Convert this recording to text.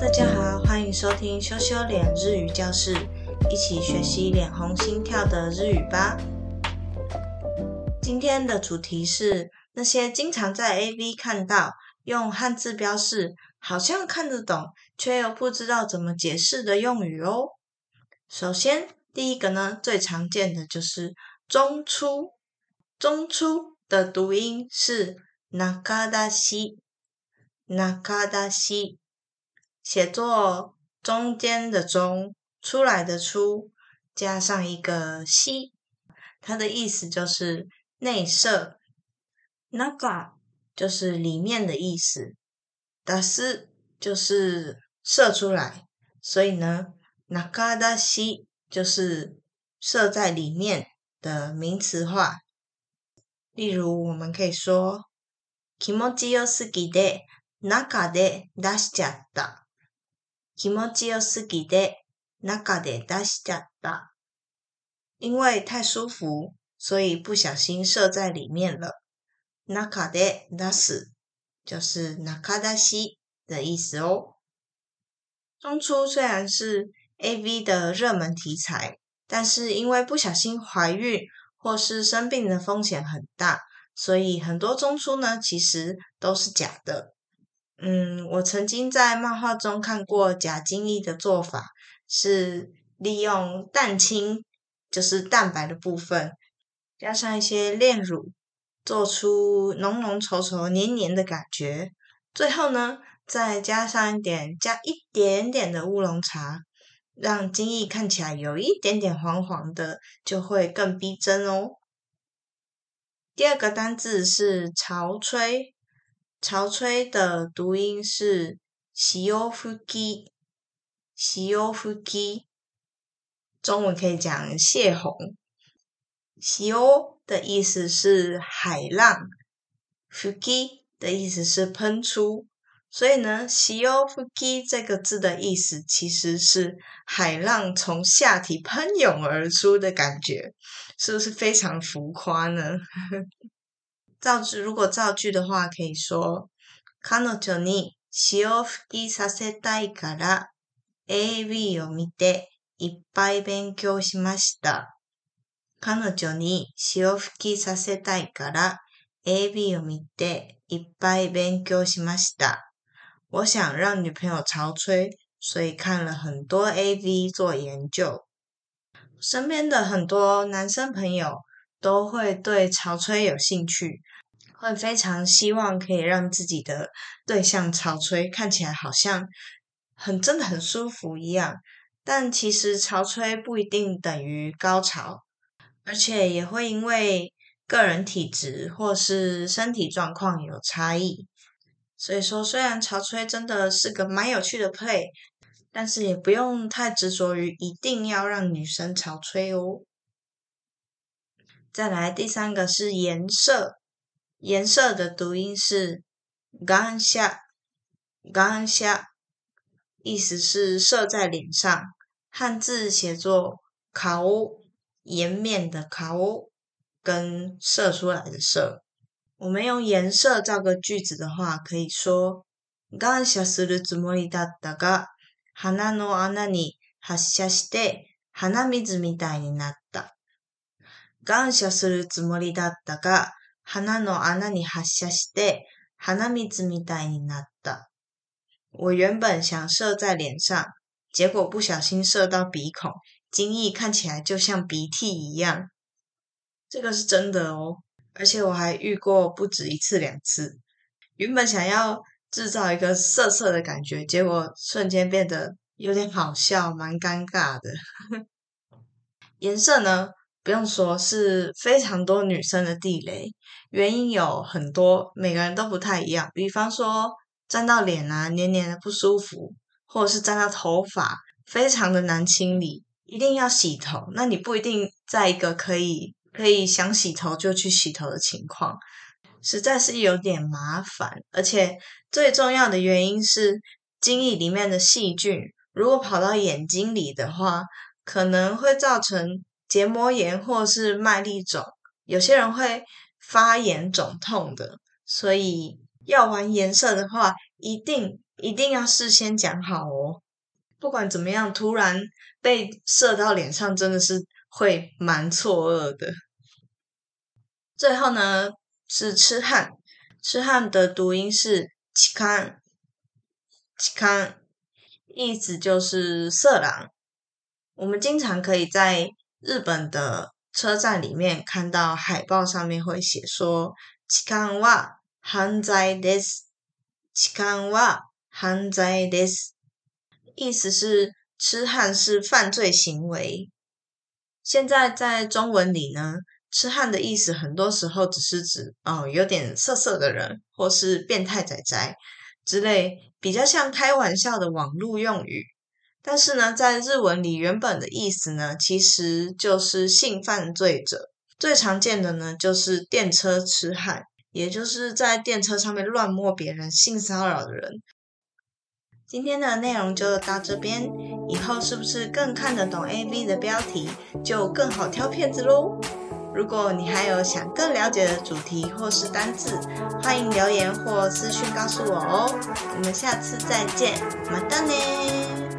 大家好，欢迎收听羞羞脸日语教室，一起学习脸红心跳的日语吧。今天的主题是那些经常在 AV 看到用汉字标示，好像看得懂，却又不知道怎么解释的用语哦。首先，第一个呢，最常见的就是中出，中出的读音是なかだし，なかだし。写作中间的中出来的出加上一个西，它的意思就是内射。那个就是里面的意思，达斯就是射出来，所以呢，那嘎达西就是射在里面的名词化。例如，我们可以说，気持ちよすぎて中で出しちゃった。 気持ちよすぎて中で出しちゃった。因为太舒服，所以不小心射在里面了。中で出す就是中出し的意思哦。中出虽然是 A V 的热门题材，但是因为不小心怀孕或是生病的风险很大，所以很多中出呢其实都是假的。 嗯，我曾经在漫画中看过假精液的做法，是利用蛋清，就是蛋白的部分，加上一些炼乳，做出浓浓稠稠、黏黏的感觉。最后呢，再加上一点，加一点点的乌龙茶，让精液看起来有一点点黄黄的，就会更逼真哦。第二个单字是潮吹。潮吹的读音是西欧夫基，西欧夫基，中文可以讲泄洪。西欧的意思是海浪，夫基的意思是喷出，所以呢，西欧夫基这个字的意思其实是海浪从下体喷涌而出的感觉，是不是非常浮夸呢？造句如果造句的话，可以说：彼女に潮吹きさせたいから AV を見ていっぱい勉強しました。彼女に潮吹きさせたいから AV を見ていっぱい勉強しました。我想让女朋友潮吹，所以看了很多 AV 做研究。身边的很多男生朋友 都会对潮吹有兴趣。会非常希望可以让自己的对象潮吹，看起来好像很真的很舒服一样。但其实潮吹不一定等于高潮，而且也会因为个人体质或是身体状况有差异。所以说，虽然潮吹真的是个蛮有趣的 play，但是也不用太执着于一定要让女生潮吹哦。再来第三个是颜色。颜色的读音是“刚下”，“刚下”意思是射在脸上，汉字写作“烤”，颜面的“烤”跟射出来的“射”。我们用颜色造个句子的话，可以说：“感謝するつもりだったが、鼻の穴に発射して鼻水みたいになった。” ”。感謝するつもりだったが。鼻の穴に発射して鼻水みたいになった。我原本想射在脸上，结果不小心射到鼻孔，精液看起来就像鼻涕一样。这个是真的哦，而且我还遇过不止一次两次。原本想要制造一个涩涩的感觉，结果瞬间变得有点好笑，蛮尴尬的。颜色呢？ 不用说，是非常多女生的地雷。原因有很多，每个人都不太一样。比方说，沾到脸啊，黏黏的不舒服；或者是沾到头发，非常的难清理，一定要洗头。那你不一定在一个可以可以想洗头就去洗头的情况，实在是有点麻烦。而且最重要的原因是，精液里面的细菌如果跑到眼睛里的话，可能会造成。结膜炎或是麦粒肿，有些人会发炎肿痛的，所以要玩颜色的话，一定一定要事先讲好哦。不管怎么样，突然被射到脸上，真的是会蛮错愕的。最后呢，是痴汉，痴汉的读音是痴康，痴康，意思就是色狼。我们经常可以在日本的车站里面看到海报，上面会写说“痴汉は犯罪です”，“痴汉は犯罪です”。意思是痴汉是犯罪行为。现在在中文里呢，痴汉的意思很多时候只是指哦有点色色的人，或是变态仔仔之类，比较像开玩笑的网络用语。 但是呢，在日文里原本的意思呢，其实就是性犯罪者。最常见的呢，就是电车痴汉，也就是在电车上面乱摸别人、性骚扰的人。今天的内容就到这边，以后是不是更看得懂 A V 的标题，就更好挑片子喽？如果你还有想更了解的主题或是单字，欢迎留言或私讯告诉我哦。我们下次再见，马达呢？